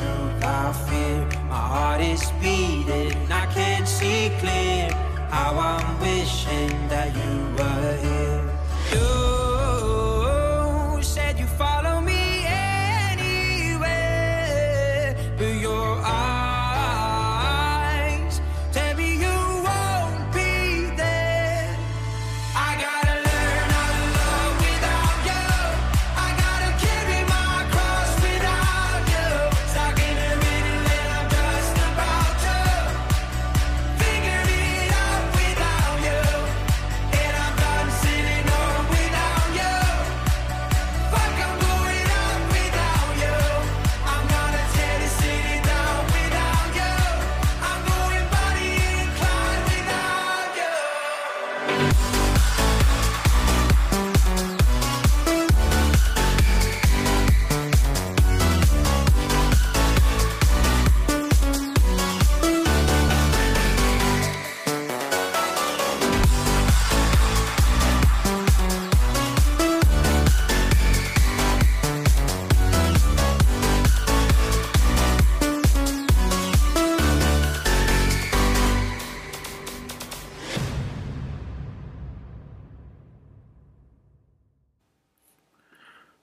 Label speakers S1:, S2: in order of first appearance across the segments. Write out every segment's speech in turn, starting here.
S1: through fear. My heart is beating.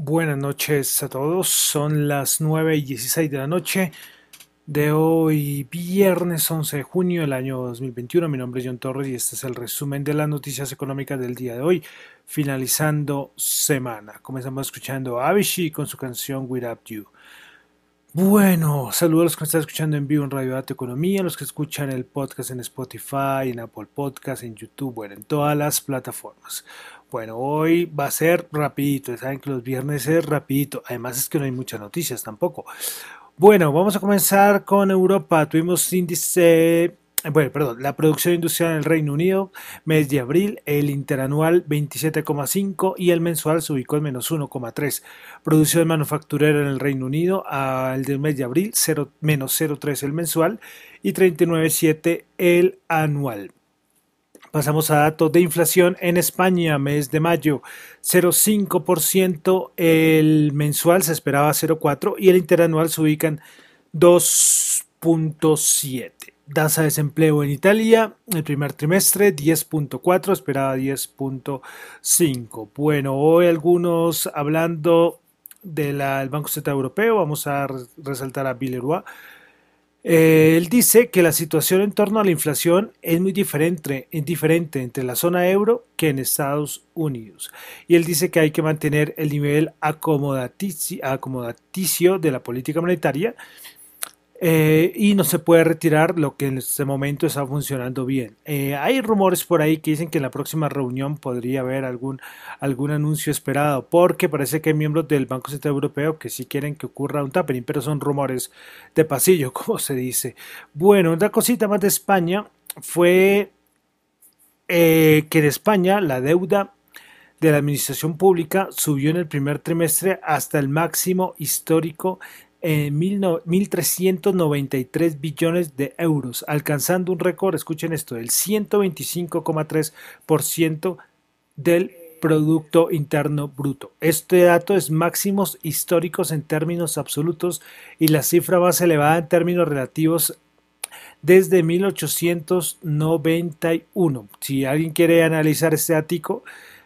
S2: Buenas noches a todos, son las 9 y 16 de la noche de hoy, viernes 11 de junio del año 2021. Mi nombre es John Torres y este es el resumen de las noticias económicas del día de hoy, finalizando semana. Comenzamos escuchando a Avicii con su canción Without You. Bueno, saludos a los que me están escuchando en vivo en Radio Data Economía, a los que escuchan el podcast en Spotify, en Apple Podcast, en YouTube, bueno, en todas las plataformas. Bueno, hoy va a ser rapidito, saben que los viernes es rapidito, además es que no hay muchas noticias tampoco. Bueno, vamos a comenzar con Europa, tuvimos índice, bueno, perdón, la producción industrial en el Reino Unido, mes de abril, el interanual 27,5 y el mensual se ubicó en menos 1,3. Producción manufacturera en el Reino Unido, al del mes de abril, 0, menos 0,3 el mensual y 39,7 el anual. Pasamos a datos de inflación en España, mes de mayo, 0,5%, el mensual se esperaba 0,4 y el interanual se ubica en 2,7. Tasa de desempleo en Italia, el primer trimestre 10.4, esperaba 10.5. Bueno, hoy algunos hablando del Banco Central Europeo, vamos a resaltar a Villeroy. Eh, él dice que la situación en torno a la inflación es muy diferente, diferente entre la zona euro que en Estados Unidos. Y él dice que hay que mantener el nivel acomodaticio de la política monetaria eh, y no se puede retirar lo que en este momento está funcionando bien. Eh, hay rumores por ahí que dicen que en la próxima reunión podría haber algún, algún anuncio esperado, porque parece que hay miembros del Banco Central Europeo que sí quieren que ocurra un tapering, pero son rumores de pasillo, como se dice. Bueno, otra cosita más de España fue eh, que en España la deuda de la administración pública subió en el primer trimestre hasta el máximo histórico en 1.393 billones de euros, alcanzando un récord, escuchen esto, del 125,3% del Producto Interno Bruto. Este dato es máximos históricos en términos absolutos y la cifra más elevada en términos relativos desde 1891. Si alguien quiere analizar este ático,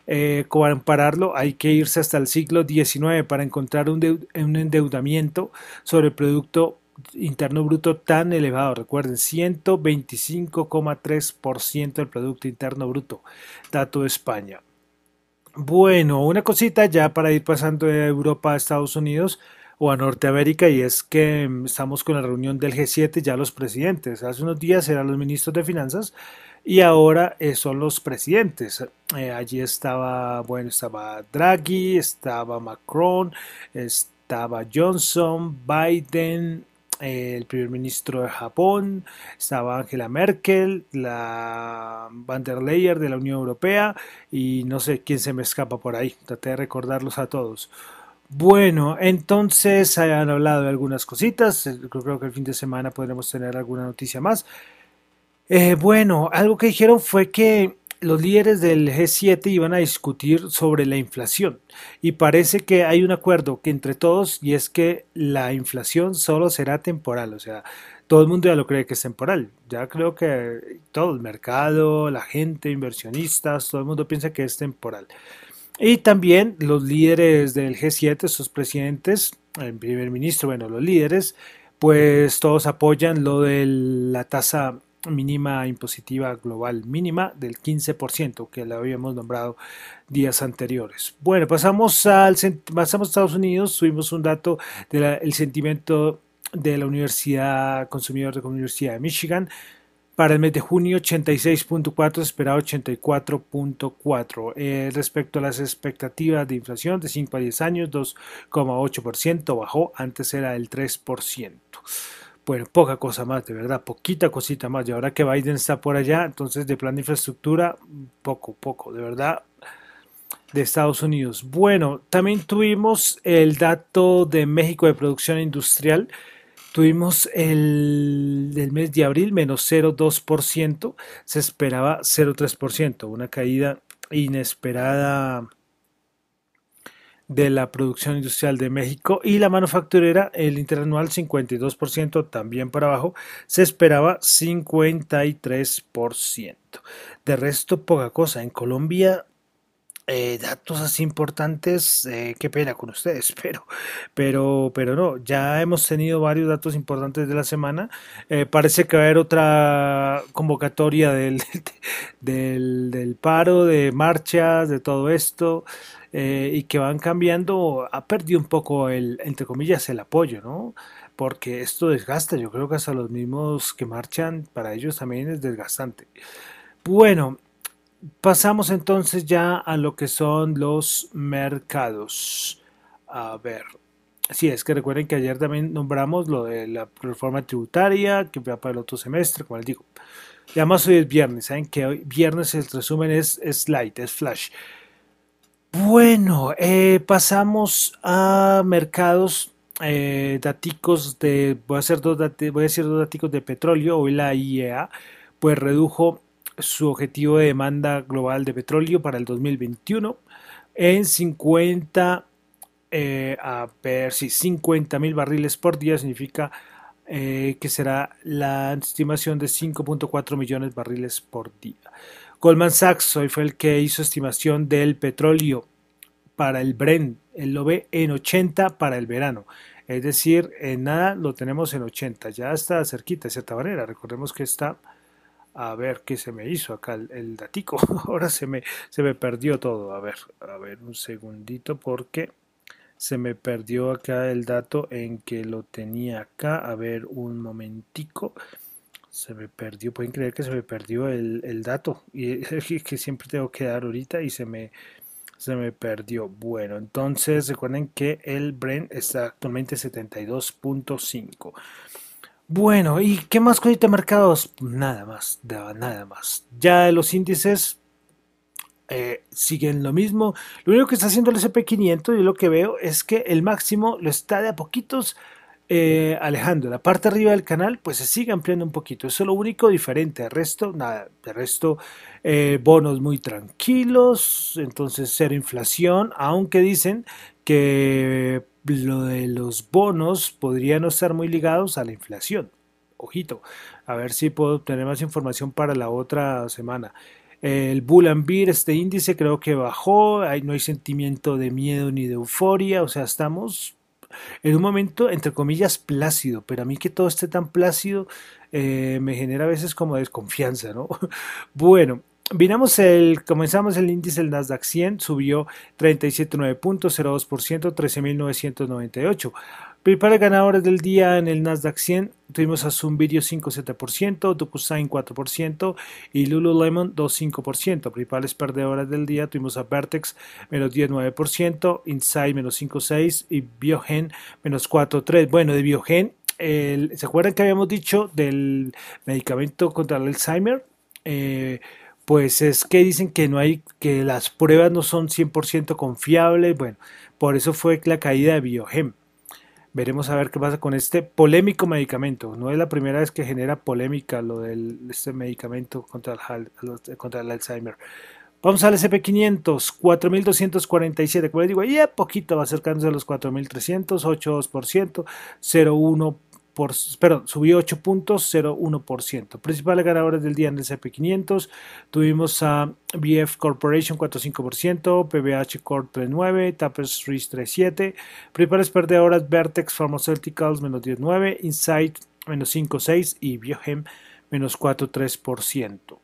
S2: eh, compararlo, hay que irse hasta el siglo XIX para encontrar un, un endeudamiento sobre el Producto Interno Bruto tan elevado. Recuerden, 125,3% del Producto Interno Bruto. Dato de España. Bueno, una cosita ya para ir pasando de Europa a Estados Unidos o a Norteamérica y es que mm, estamos con la reunión del G7 ya los presidentes. Hace unos días eran los ministros de finanzas y ahora eh, son los presidentes. Eh, allí estaba, bueno, estaba Draghi, estaba Macron, estaba Johnson, Biden, el primer ministro de Japón, estaba Angela Merkel, la van der Leyen de la Unión Europea y no sé quién se me escapa por ahí. Traté de recordarlos a todos. Bueno, entonces hayan hablado de algunas cositas. Creo que el fin de semana podremos tener alguna noticia más. Eh, bueno, algo que dijeron fue que los líderes del G7 iban a discutir sobre la inflación. Y parece que hay un acuerdo que entre todos y es que la inflación solo será temporal, o sea, todo el mundo ya lo cree que es temporal, ya creo que todo el mercado, la gente, inversionistas, todo el mundo piensa que es temporal. Y también los líderes del G7, sus presidentes, el primer ministro, bueno, los líderes, pues todos apoyan lo de la tasa mínima impositiva global mínima del 15% que la habíamos nombrado días anteriores. Bueno, pasamos al pasamos a Estados Unidos, tuvimos un dato del sentimiento de la Universidad Consumidor de la Universidad de Michigan. Para el mes de junio 86.4, esperado 84.4. Eh, respecto a las expectativas de inflación de 5 a 10 años, 2,8% bajó, antes era el 3% bueno, poca cosa más, de verdad, poquita cosita más. Y ahora que Biden está por allá, entonces de plan de infraestructura, poco, poco, de verdad, de Estados Unidos. Bueno, también tuvimos el dato de México de producción industrial. Tuvimos el del mes de abril menos 0,2%, se esperaba 0,3%, una caída inesperada de la producción industrial de México y la manufacturera, el interanual 52% también para abajo, se esperaba 53%. De resto, poca cosa. En Colombia, eh, datos así importantes, eh, qué pena con ustedes, pero, pero, pero no, ya hemos tenido varios datos importantes de la semana. Eh, parece que va a haber otra convocatoria del, del, del paro, de marchas, de todo esto. Eh, y que van cambiando, ha perdido un poco el, entre comillas, el apoyo, ¿no? Porque esto desgasta, yo creo que hasta los mismos que marchan, para ellos también es desgastante. Bueno, pasamos entonces ya a lo que son los mercados. A ver, Sí, es que recuerden que ayer también nombramos lo de la reforma tributaria, que va para el otro semestre, como les digo. Ya más hoy es viernes, ¿saben que hoy viernes el resumen es, es light, es flash. Bueno, eh, pasamos a mercados eh, daticos de, voy a, hacer dos decir dos de petróleo, hoy la IEA pues redujo su objetivo de demanda global de petróleo para el 2021 en 50, eh, a ver si 50 mil barriles por día significa eh, que será la estimación de 5.4 millones de barriles por día. Goldman Sachs hoy fue el que hizo estimación del petróleo para el Brent. Él lo ve en 80 para el verano. Es decir, en nada lo tenemos en 80. Ya está cerquita de cierta manera. Recordemos que está... A ver qué se me hizo acá el, datico. Ahora se me, se me perdió todo. A ver, a ver un segundito porque se me perdió acá el dato en que lo tenía acá. A ver un momentico se me perdió, pueden creer que se me perdió el, dato y que siempre tengo que dar ahorita y se me, se me perdió. Bueno, entonces recuerden que el Brent está actualmente 72.5. Bueno, ¿y qué más cosita mercados? Nada más, nada más. Ya los índices eh, siguen lo mismo. Lo único que está haciendo el SP500, y lo que veo, es que el máximo lo está de a poquitos eh, alejando la parte arriba del canal, pues se sigue ampliando un poquito. Eso es lo único diferente. El resto, nada. El resto, eh, bonos muy tranquilos. Entonces, cero inflación. Aunque dicen que lo de los bonos podría no estar muy ligados a la inflación. Ojito, a ver si puedo obtener más información para la otra semana. El Bull and Beer, este índice creo que bajó, no hay sentimiento de miedo ni de euforia, o sea, estamos en un momento, entre comillas, plácido, pero a mí que todo esté tan plácido eh, me genera a veces como desconfianza, ¿no? bueno, Vinamos el, comenzamos el índice del Nasdaq 100, subió 37,9.02%, 13.998. Principales ganadores del día en el Nasdaq 100 tuvimos a Zoom Video 5,7%, DocuSign 4% y Lululemon 2,5%. Principales perdedoras del día tuvimos a Vertex menos 10,9%, Insight menos 5,6% y Biogen menos 4,3%. Bueno, de Biogen, ¿se acuerdan que habíamos dicho del medicamento contra el Alzheimer? Eh, pues es que dicen que no hay, que las pruebas no son 100% confiables. Bueno, por eso fue la caída de Biogen. Veremos a ver qué pasa con este polémico medicamento. No es la primera vez que genera polémica lo de este medicamento contra el, contra el Alzheimer. Vamos al SP500, 4.247. Como les digo, ya poquito va acercándose a los 4.300, 8%, 0,1% perdón, subió 8.01%. Principales ganadores del día en el CP500 tuvimos a BF Corporation 4.5%, PBH Corp 3.9%, Tapestry 3.7%. Principales perdedoras Vertex Pharmaceuticals menos 10.9%, Insight menos 5.6% y Biohem menos 4.3%.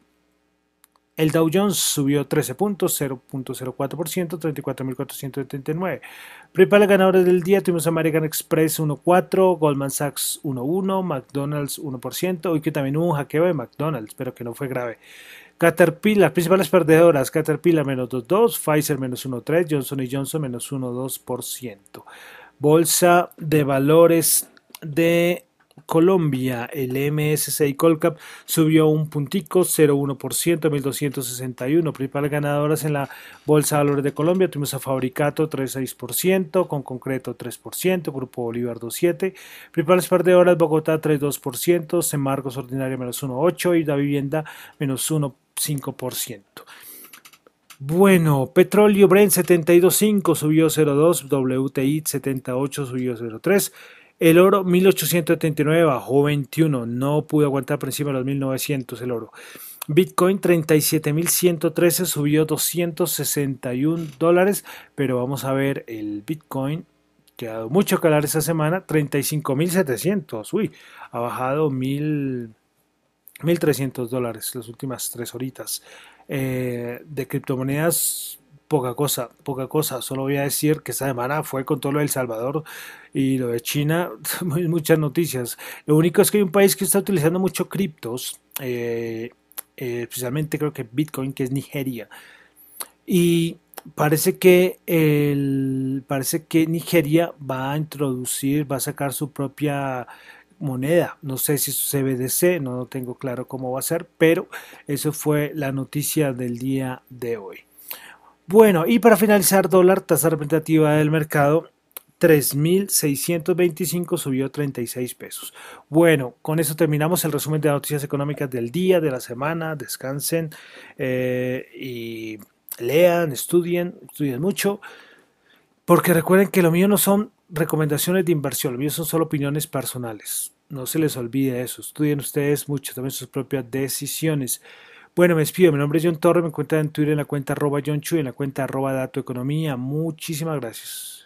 S2: El Dow Jones subió 13 puntos, 0.04%, 34.479. Principales ganadores del día tuvimos American Express 1.4, Goldman Sachs 1.1, McDonald's 1%. Hoy que también hubo un hackeo de McDonald's, pero que no fue grave. Caterpillar, principales perdedoras, Caterpillar menos 2.2, Pfizer menos 1.3, Johnson Johnson menos 1.2%. Bolsa de valores de Colombia, el MSCI Colcap subió un puntico, 0,1%, 1261. Principales ganadoras en la Bolsa de Valores de Colombia tuvimos a Fabricato 3,6%, con Concreto 3%, Grupo Bolívar 2,7%. Principales perdedoras Bogotá 3,2%, Semargos Ordinaria menos 1,8% y la Vivienda menos 1,5%. Bueno, petróleo Brent 72.5 subió 0.2, WTI 78 subió 0.3, el oro 1879 bajó 21, no pudo aguantar por encima de los 1900 el oro. Bitcoin 37.113 subió 261 dólares, pero vamos a ver el Bitcoin que ha dado mucho calar esta semana, 35.700, uy, ha bajado 1.300 dólares las últimas tres horitas. Eh, de criptomonedas poca cosa, poca cosa. Solo voy a decir que esta semana fue con todo lo de El Salvador y lo de China, muchas noticias. Lo único es que hay un país que está utilizando mucho criptos, eh, eh, especialmente creo que Bitcoin, que es Nigeria. Y parece que el, parece que Nigeria va a introducir, va a sacar su propia moneda. No sé si es CBDC, no tengo claro cómo va a ser, pero eso fue la noticia del día de hoy. Bueno, y para finalizar, dólar, tasa representativa del mercado, 3.625 subió 36 pesos. Bueno, con eso terminamos el resumen de noticias económicas del día, de la semana. Descansen eh, y lean, estudien, estudien mucho. Porque recuerden que lo mío no son recomendaciones de inversión, lo mío son solo opiniones personales. No se les olvide eso. Estudien ustedes mucho, también sus propias decisiones. Bueno, me despido. Mi nombre es John Torre. Me encuentran en Twitter en la cuenta arroba John Chu y en la cuenta arroba Dato Economía. Muchísimas gracias.